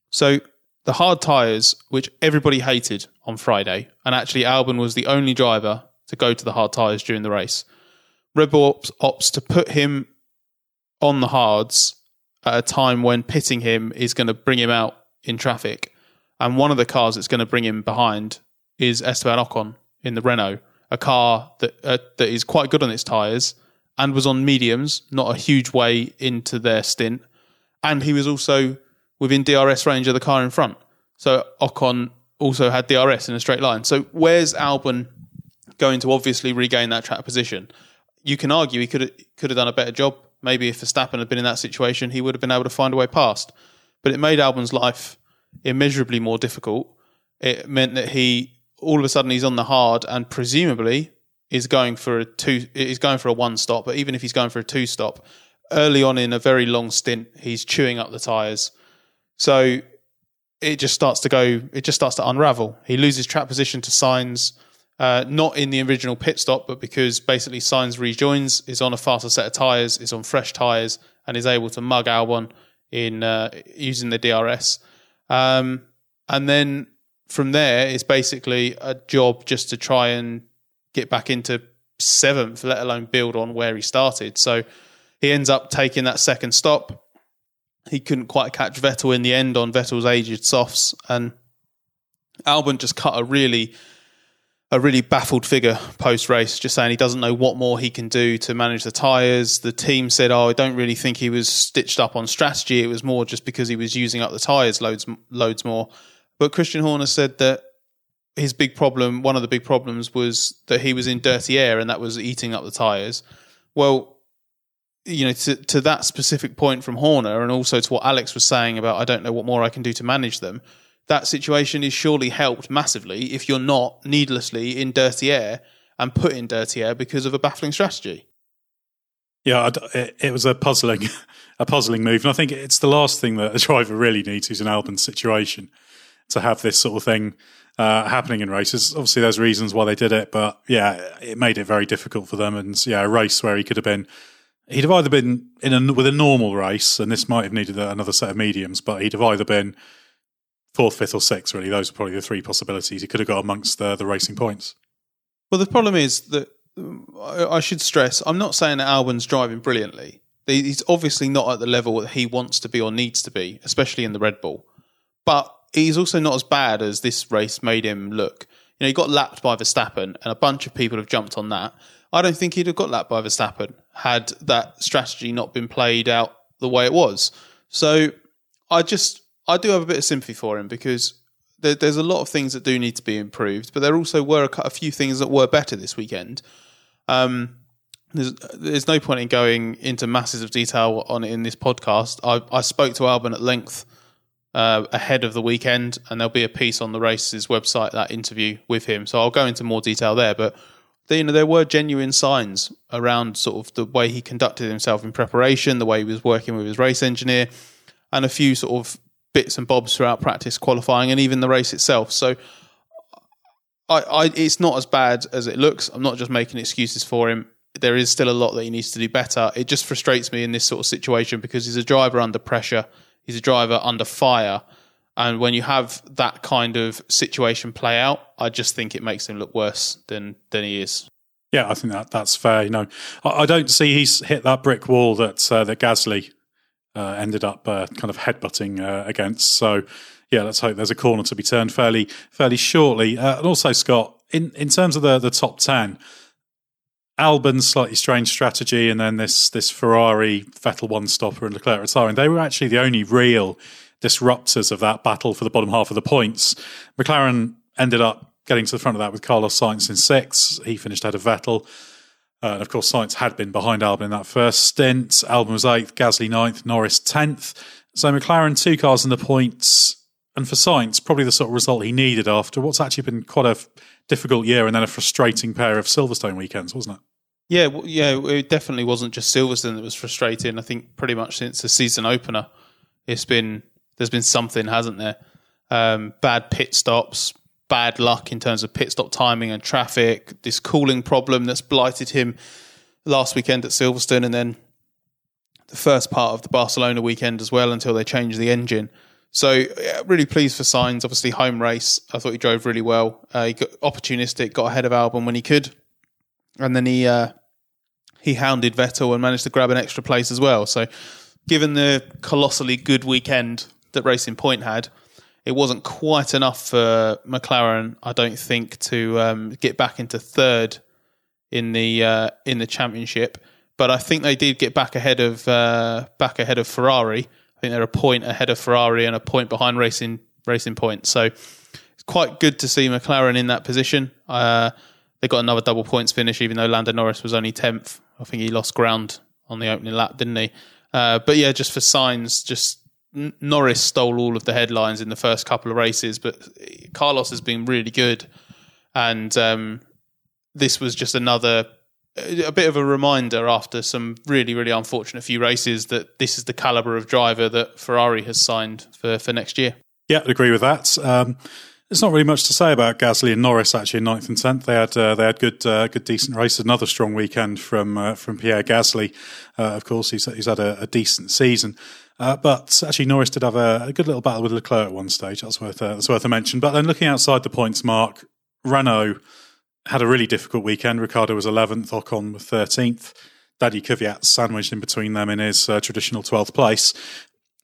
So the hard tyres, which everybody hated on Friday, and actually Albon was the only driver to go to the hard tyres during the race. Red Bull opts, to put him on the hards at a time when pitting him is going to bring him out in traffic. And one of the cars that's going to bring him behind is Esteban Ocon in the Renault, a car that uh, that is quite good on its tyres and was on mediums, not a huge way into their stint. And he was also within DRS range of the car in front. So Ocon also had DRS in a straight line. So where's Albon going to obviously regain that track position? You can argue he could have, could have done a better job. Maybe if Verstappen had been in that situation, he would have been able to find a way past. But it made Albon's life immeasurably more difficult. It meant that he all of a sudden he's on the hard and presumably is going for a two is going for a one stop. But even if he's going for a two stop, early on in a very long stint, he's chewing up the tyres so it just starts to go, it just starts to unravel. He loses track position to Sainz, uh, not in the original pit stop, but because basically Sainz rejoins, is on a faster set of tyres, is on fresh tyres, and is able to mug Albon in uh, using the DRS. Um, and then from there, it's basically a job just to try and get back into seventh, let alone build on where he started. So he ends up taking that second stop he couldn't quite catch Vettel in the end on Vettel's aged softs, and Albon just cut a really a really baffled figure post race, just saying he doesn't know what more he can do to manage the tyres. The team said, "Oh, I don't really think he was stitched up on strategy. It was more just because he was using up the tyres loads loads more." But Christian Horner said that his big problem, one of the big problems, was that he was in dirty air and that was eating up the tyres. Well, you know, to, to that specific point from Horner, and also to what Alex was saying about, I don't know what more I can do to manage them. that situation is surely helped massively if you're not needlessly in dirty air and put in dirty air because of a baffling strategy. Yeah, it, was a puzzling, a puzzling move, and I think it's the last thing that a driver really needs who's an Albon's situation to have this sort of thing uh, happening in races. Obviously, there's reasons why they did it, but yeah, it made it very difficult for them. And yeah, a race where he could have been, he'd have either been in a, with a normal race, and this might have needed another set of mediums, but he'd have either been fourth, fifth, or sixth. Really, those are probably the three possibilities. He could have got amongst the, the racing points. Well, the problem is that I should stress I'm not saying that Albon's driving brilliantly. He's obviously not at the level that he wants to be or needs to be, especially in the Red Bull. But he's also not as bad as this race made him look. You know, he got lapped by Verstappen, and a bunch of people have jumped on that. I don't think he'd have got lapped by Verstappen had that strategy not been played out the way it was. So I just I do have a bit of sympathy for him because there, there's a lot of things that do need to be improved, but there also were a, a few things that were better this weekend. Um, there's, there's no point in going into masses of detail on it in this podcast. I, I spoke to Albon at length uh, ahead of the weekend, and there'll be a piece on the races website that interview with him. So I'll go into more detail there. But you know, there were genuine signs around sort of the way he conducted himself in preparation, the way he was working with his race engineer, and a few sort of bits and bobs throughout practice qualifying and even the race itself. So I, I, it's not as bad as it looks. I'm not just making excuses for him. There is still a lot that he needs to do better. It just frustrates me in this sort of situation because he's a driver under pressure. He's a driver under fire. And when you have that kind of situation play out, I just think it makes him look worse than than he is. Yeah, I think that that's fair. You know, I, I don't see he's hit that brick wall that uh, that Gasly uh, ended up uh, kind of headbutting uh, against. So yeah, let's hope there's a corner to be turned fairly fairly shortly. Uh, and also, Scott, in in terms of the the top ten. Albon's slightly strange strategy, and then this this Ferrari Vettel one stopper and Leclerc retiring. They were actually the only real disruptors of that battle for the bottom half of the points. McLaren ended up getting to the front of that with Carlos Sainz in six. He finished ahead of Vettel. Uh, and of course, Sainz had been behind Albon in that first stint. Albon was eighth, Gasly ninth, Norris tenth. So McLaren two cars in the points. And for Sainz, probably the sort of result he needed after what's actually been quite a difficult year and then a frustrating pair of Silverstone weekends, wasn't it? Yeah, well, yeah, it definitely wasn't just Silverstone that was frustrating. I think pretty much since the season opener, it's been there's been something, hasn't there? Um, bad pit stops, bad luck in terms of pit stop timing and traffic, this cooling problem that's blighted him last weekend at Silverstone, and then the first part of the Barcelona weekend as well until they changed the engine. So yeah, really pleased for Sainz. Obviously, home race. I thought he drove really well. Uh, he got opportunistic, got ahead of Albon when he could, and then he uh, he hounded Vettel and managed to grab an extra place as well. So, given the colossally good weekend that Racing Point had, it wasn't quite enough for McLaren, I don't think, to um, get back into third in the uh, in the championship. But I think they did get back ahead of uh, back ahead of Ferrari. I think they're a point ahead of Ferrari and a point behind Racing Racing Point. So it's quite good to see McLaren in that position. Uh, they got another double points finish, even though Lando Norris was only tenth. I think he lost ground on the opening lap, didn't he? Uh, but yeah, just for Sainz, just Norris stole all of the headlines in the first couple of races, but Carlos has been really good, and um, this was just another a bit of a reminder after some really really unfortunate few races that this is the caliber of driver that Ferrari has signed for for next year. Yeah, I'd agree with that. Um, there's not really much to say about Gasly and Norris actually in ninth and tenth. They had uh, they had good uh, good decent races. Another strong weekend from uh, from Pierre Gasly. Uh, of course, he's he's had a, a decent season. Uh, but actually, Norris did have a, a, good little battle with Leclerc at one stage. That's worth uh, that's worth a mention. But then looking outside the points mark, Renault had a really difficult weekend. Ricciardo was 11th, Ocon was 13th. Daddy Kvyat sandwiched in between them in his uh, traditional 12th place.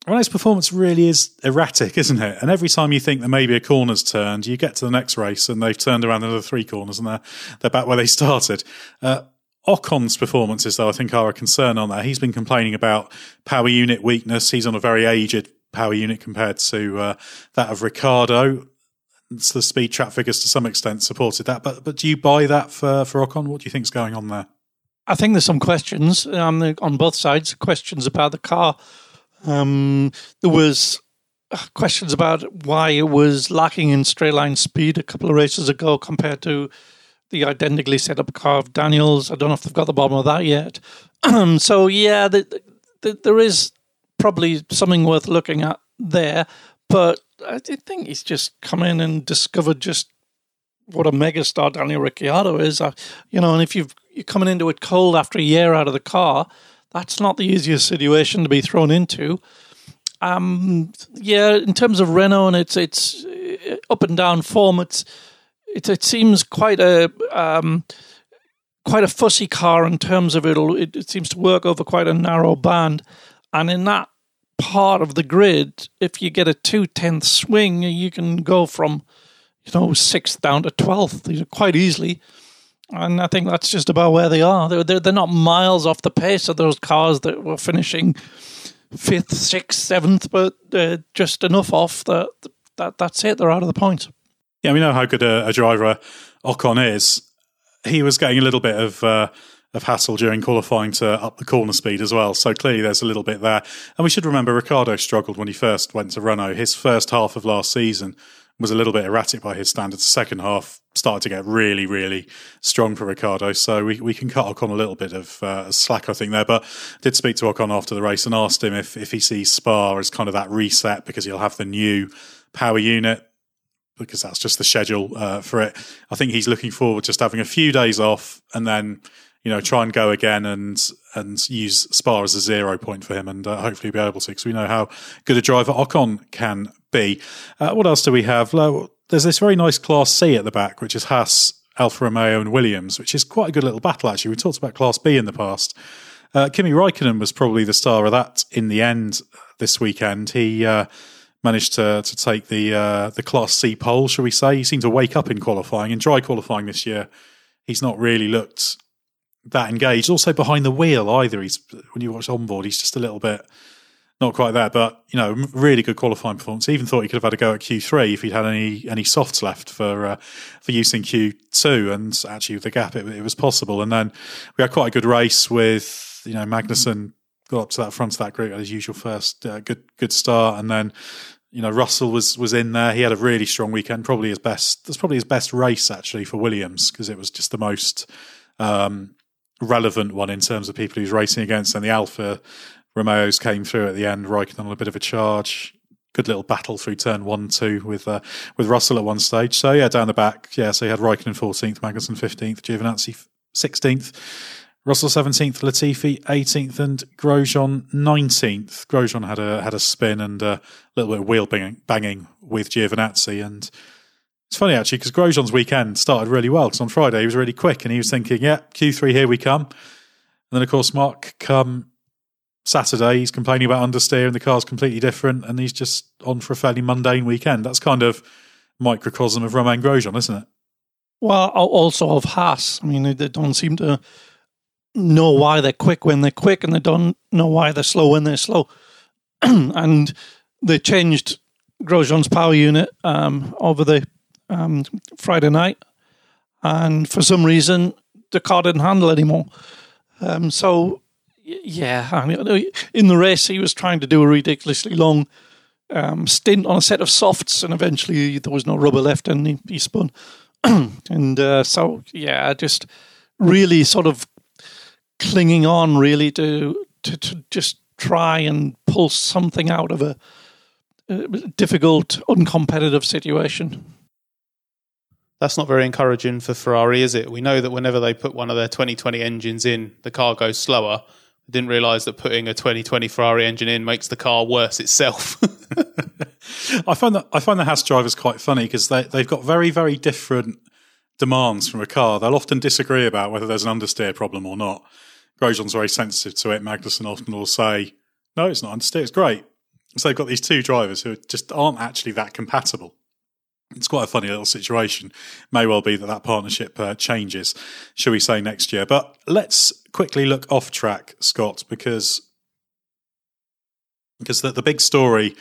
Renault's performance really is erratic, isn't it? And every time you think that maybe a corner's turned, you get to the next race and they've turned around another three corners and they're, they're back where they started. Uh, Ocon's performances, though, I think are a concern on that. He's been complaining about power unit weakness. He's on a very aged power unit compared to uh, that of Ricciardo. It's the speed trap figures to some extent supported that. But but do you buy that for, for Ocon? What do you think is going on there? I think there's some questions um, on both sides, questions about the car. Um, there was questions about why it was lacking in straight line speed a couple of races ago compared to the identically set up car of Daniels. I don't know if they've got the bottom of that yet. so yeah, the, the, there is probably something worth looking at there, but I think he's just come in and discovered just what a megastar Daniel Ricciardo is. Uh, you know, and if you've, you're coming into it cold after a year out of the car, that's not the easiest situation to be thrown into. Um, yeah, in terms of Renault and its its uh, up and down form, it's it, it seems quite a um, quite a fussy car in terms of it'll it, it seems to work over quite a narrow band, and in that part of the grid, if you get a two tenth swing, you can go from you know sixth down to twelfth quite easily. And I think that's just about where they are. They're, they're, they're not miles off the pace of those cars that were finishing fifth, sixth, seventh, but uh, just enough off that, that that's it. They're out of the points. Yeah, we know how good a, a driver Ocon is. He was getting a little bit of uh, of hassle during qualifying to up the corner speed as well. So clearly there's a little bit there. And we should remember Ricciardo struggled when he first went to Renault. His first half of last season was a little bit erratic by his standards. The second half started to get really, really strong for Ricciardo. So we, we can cut Ocon a little bit of uh, slack, I think, there. But I did speak to Ocon after the race and asked him if, if he sees Spa as kind of that reset because he'll have the new power unit because that's just the schedule uh, for it. I think he's looking forward to just having a few days off and then you know try and go again and and use Spa as a zero point for him and uh, hopefully be able to because we know how good a driver Ocon can be. Uh, what else do we have? There's this very nice Class C at the back, which is Haas, Alfa Romeo, and Williams, which is quite a good little battle actually. We talked about Class B in the past. Uh, Kimi Raikkonen was probably the star of that in the end this weekend. He uh, managed to to take the uh, the Class C pole, shall we say? He seemed to wake up in qualifying. In dry qualifying this year, he's not really looked that engaged. Also behind the wheel either. He's when you watch onboard, he's just a little bit not quite there. But you know, really good qualifying performance. He even thought he could have had a go at Q three if he'd had any any softs left for uh, for use in Q two. And actually, with the gap, it, it was possible. And then we had quite a good race with you know Magnussen got up to that front of that group at his usual first uh, good good start, and then you know Russell was was in there. He had a really strong weekend, probably his best. That's probably his best race actually for Williams because it was just the most um, relevant one in terms of people he's racing against. And the Alfa Romeos came through at the end, Raikkonen on a bit of a charge. Good little battle through turn one, two with uh, with Russell at one stage. So yeah, down the back, yeah. So he had Raikkonen fourteenth, Magnussen fifteenth, Giovinazzi sixteenth. Russell seventeenth, Latifi eighteenth, and Grosjean nineteenth. Grosjean had a had a spin and a little bit of wheel banging, banging with Giovinazzi, and it's funny actually because Grosjean's weekend started really well. Because on Friday he was really quick, and he was thinking, "Yeah, Q three, here we come." And then of course Mark come Saturday, he's complaining about understeer, and the car's completely different, and he's just on for a fairly mundane weekend. That's kind of microcosm of Romain Grosjean, isn't it? Well, also of Haas. I mean, they don't seem to know why they're quick when they're quick, and they don't know why they're slow when they're slow. and they changed Grosjean's power unit um, over the um, Friday night, and for some reason the car didn't handle anymore. Um, so yeah, I mean, in the race he was trying to do a ridiculously long um, stint on a set of softs, and eventually there was no rubber left, and he, he spun. and uh, so yeah, just really sort of clinging on really to, to, to just try and pull something out of a, a difficult, uncompetitive situation. That's not very encouraging for Ferrari, is it? We know that whenever they put one of their 2020 engines in, the car goes slower. I didn't realise that putting a 2020 Ferrari engine in makes the car worse itself. I find that I find the Haas drivers quite funny because they they've got very very different demands from a car. They'll often disagree about whether there's an understeer problem or not. Grosjean's very sensitive to it. Magnussen often will say, no, it's not understeer, it's great. So they've got these two drivers who just aren't actually that compatible. It's quite a funny little situation. May well be that that partnership uh, changes, shall we say, next year. But let's quickly look off track, Scott, because because the, the big story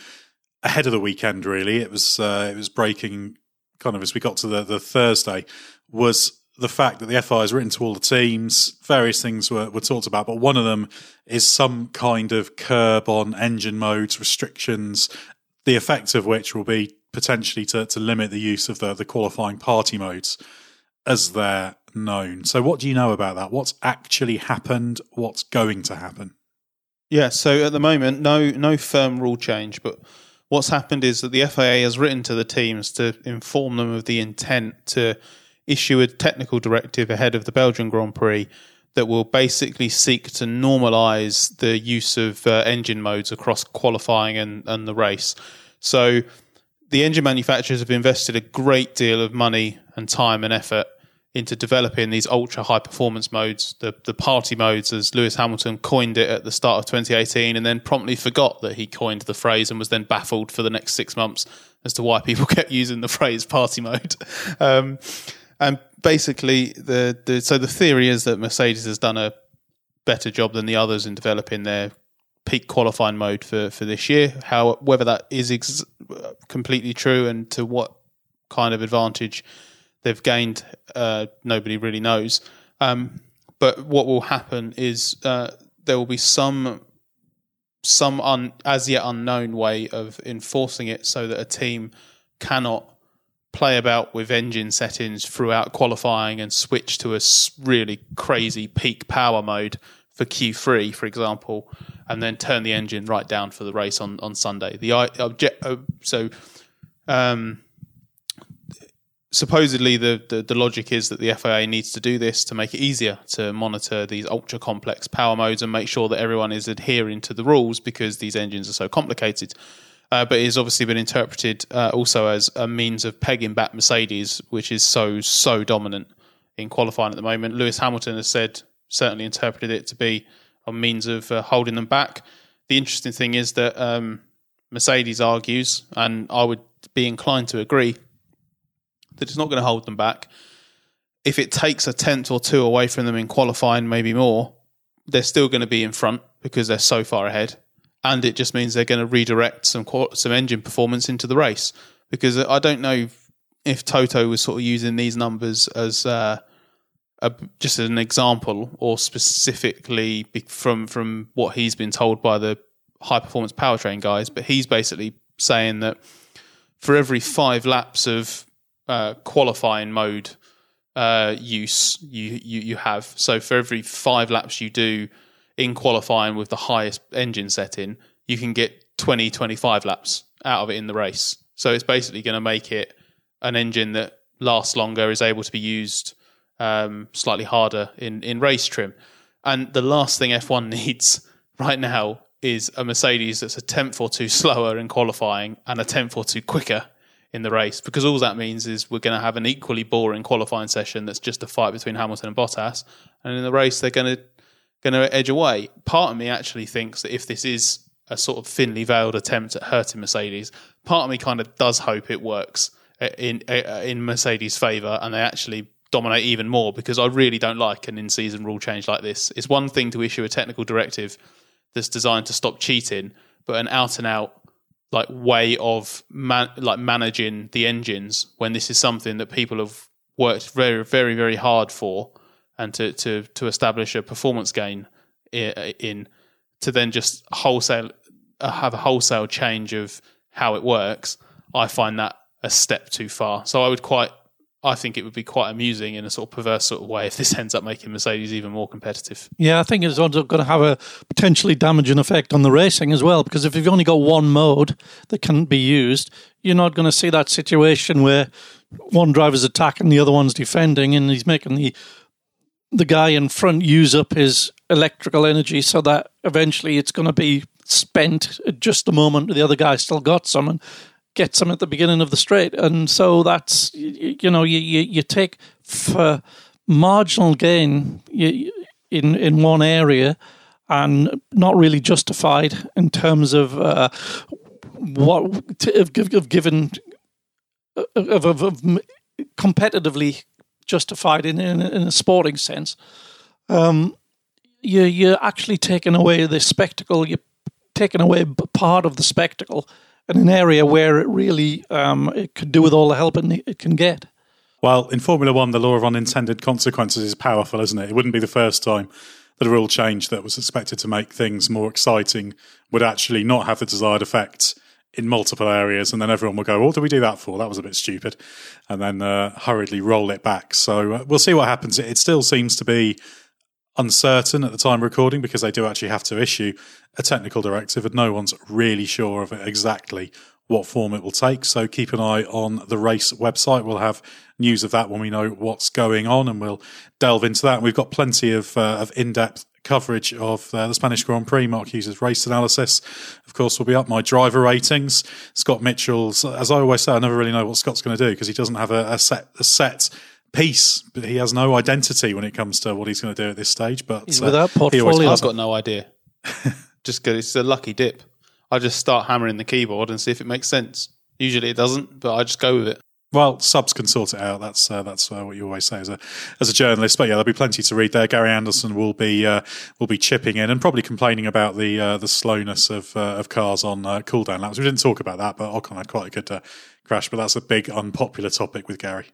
ahead of the weekend, really, it was uh, it was breaking kind of as we got to the, the Thursday, was the fact that the FIA has written to all the teams, various things were, were talked about, but one of them is some kind of curb on engine modes, restrictions, the effect of which will be potentially to, to limit the use of the, the qualifying party modes as they're known. So, what do you know about that? What's actually happened? What's going to happen? Yeah, so at the moment, no no firm rule change, but what's happened is that the FIA has written to the teams to inform them of the intent to issue a technical directive ahead of the Belgian Grand Prix that will basically seek to normalise the use of uh, engine modes across qualifying and, and the race. So the engine manufacturers have invested a great deal of money and time and effort into developing these ultra high performance modes, the the party modes, as Lewis Hamilton coined it at the start of 2018, and then promptly forgot that he coined the phrase and was then baffled for the next six months as to why people kept using the phrase party mode. Um, and basically, the, the so the theory is that Mercedes has done a better job than the others in developing their peak qualifying mode for, for this year. How whether that is ex- completely true and to what kind of advantage they've gained, uh, nobody really knows. Um, but what will happen is uh, there will be some some un, as yet unknown way of enforcing it so that a team cannot play about with engine settings throughout qualifying and switch to a really crazy peak power mode for Q3, for example, and then turn the engine right down for the race on, on Sunday. The object, uh, so um, supposedly the, the, the logic is that the FIA needs to do this to make it easier to monitor these ultra complex power modes and make sure that everyone is adhering to the rules because these engines are so complicated. Uh, but it has obviously been interpreted uh, also as a means of pegging back Mercedes, which is so so dominant in qualifying at the moment. Lewis Hamilton has said certainly interpreted it to be a means of uh, holding them back. The interesting thing is that um, Mercedes argues, and I would be inclined to agree, that it's not going to hold them back. If it takes a tenth or two away from them in qualifying, maybe more, they're still going to be in front because they're so far ahead, and it just means they're going to redirect some some engine performance into the race. Because I don't know if Toto was sort of using these numbers as uh, a, just an example, or specifically from from what he's been told by the high performance powertrain guys, but he's basically saying that for every five laps of uh, qualifying mode uh, use you, you you have. So for every five laps you do in qualifying with the highest engine setting, you can get 20, 25 laps out of it in the race. So it's basically going to make it an engine that lasts longer, is able to be used um, slightly harder in, in race trim. And the last thing F1 needs right now is a Mercedes that's a tenth or two slower in qualifying and a tenth or two quicker in the race because all that means is we're going to have an equally boring qualifying session that's just a fight between Hamilton and Bottas, and in the race they're going to going to edge away. Part of me actually thinks that if this is a sort of thinly veiled attempt at hurting Mercedes, part of me kind of does hope it works uh, in uh, uh, in Mercedes' favour and they actually dominate even more because I really don't like an in season rule change like this. It's one thing to issue a technical directive that's designed to stop cheating, but an out and out like way of man, like managing the engines when this is something that people have worked very very very hard for and to to to establish a performance gain in, to then just wholesale uh, have a wholesale change of how it works i find that a step too far so i would quite I think it would be quite amusing in a sort of perverse sort of way if this ends up making Mercedes even more competitive. Yeah, I think it's also going to have a potentially damaging effect on the racing as well, because if you've only got one mode that can be used, you're not going to see that situation where one driver's attacking, the other one's defending, and he's making the the guy in front use up his electrical energy so that eventually it's going to be spent at just the moment the other guy still got some and gets them at the beginning of the straight, and so that's you know you you, you take for marginal gain in in one area and not really justified in terms of uh, what of, of given of, of, of, competitively justified in, in, in a sporting sense. Um, you you're actually taking away the spectacle. You're taking away part of the spectacle in an area where it really um, it could do with all the help it can get. Well, in Formula One, the law of unintended consequences is powerful, isn't it? It wouldn't be the first time that a rule change that was expected to make things more exciting would actually not have the desired effect in multiple areas, and then everyone will go, "What do we do that for? That was a bit stupid," and then uh, hurriedly roll it back. So uh, we'll see what happens. It, still seems to be uncertain at the time recording because they do actually have to issue a technical directive, and no one's really sure of exactly what form it will take. So keep an eye on the race website. We'll have news of that when we know what's going on, and we'll delve into that. We've got plenty of uh, of in depth coverage of uh, the Spanish Grand Prix. Mark Hughes' race analysis. Of course, will be up my driver ratings. Scott Mitchell's, as I always say, I never really know what Scott's going to do because he doesn't have a, a set a set piece, but he has no identity when it comes to what he's going to do at this stage. But He's uh, without he always portfolio. has I've got no idea. just because it's a lucky dip. I just start hammering the keyboard and see if it makes sense. Usually it doesn't, but I just go with it. Well, subs can sort it out. That's uh, that's uh, what you always say as a as a journalist. But yeah, there'll be plenty to read there. Gary Anderson will be uh, will be chipping in and probably complaining about the uh, the slowness of uh, of cars on uh, cooldown laps. We didn't talk about that, but Ocon had quite a good uh, crash. But that's a big unpopular topic with Gary.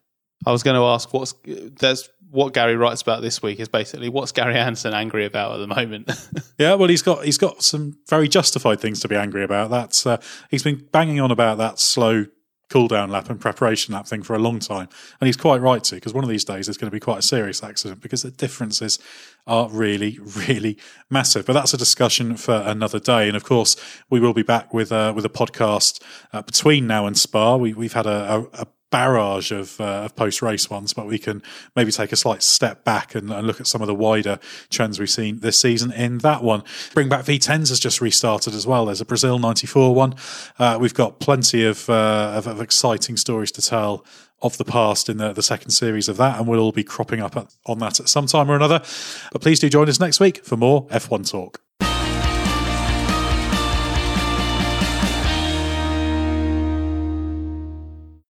I was going to ask what's that's what Gary writes about this week is basically what's Gary Anderson angry about at the moment. Yeah, well, he's got he's got some very justified things to be angry about. That's uh, he's been banging on about that slow cooldown lap and preparation lap thing for a long time, and he's quite right to because one of these days there's going to be quite a serious accident because the differences are really really massive. But that's a discussion for another day, and of course we will be back with uh, with a podcast uh, between now and Spa. We, we've had a, a, a barrage of, uh, of post race ones, but we can maybe take a slight step back and, and, look at some of the wider trends we've seen this season in that one. Bring Back V10s has just restarted as well. There's a Brazil 94 one. Uh, we've got plenty of, uh, of, of exciting stories to tell of the past in the, the second series of that, and we'll all be cropping up on that at some time or another. But please do join us next week for more F1 talk.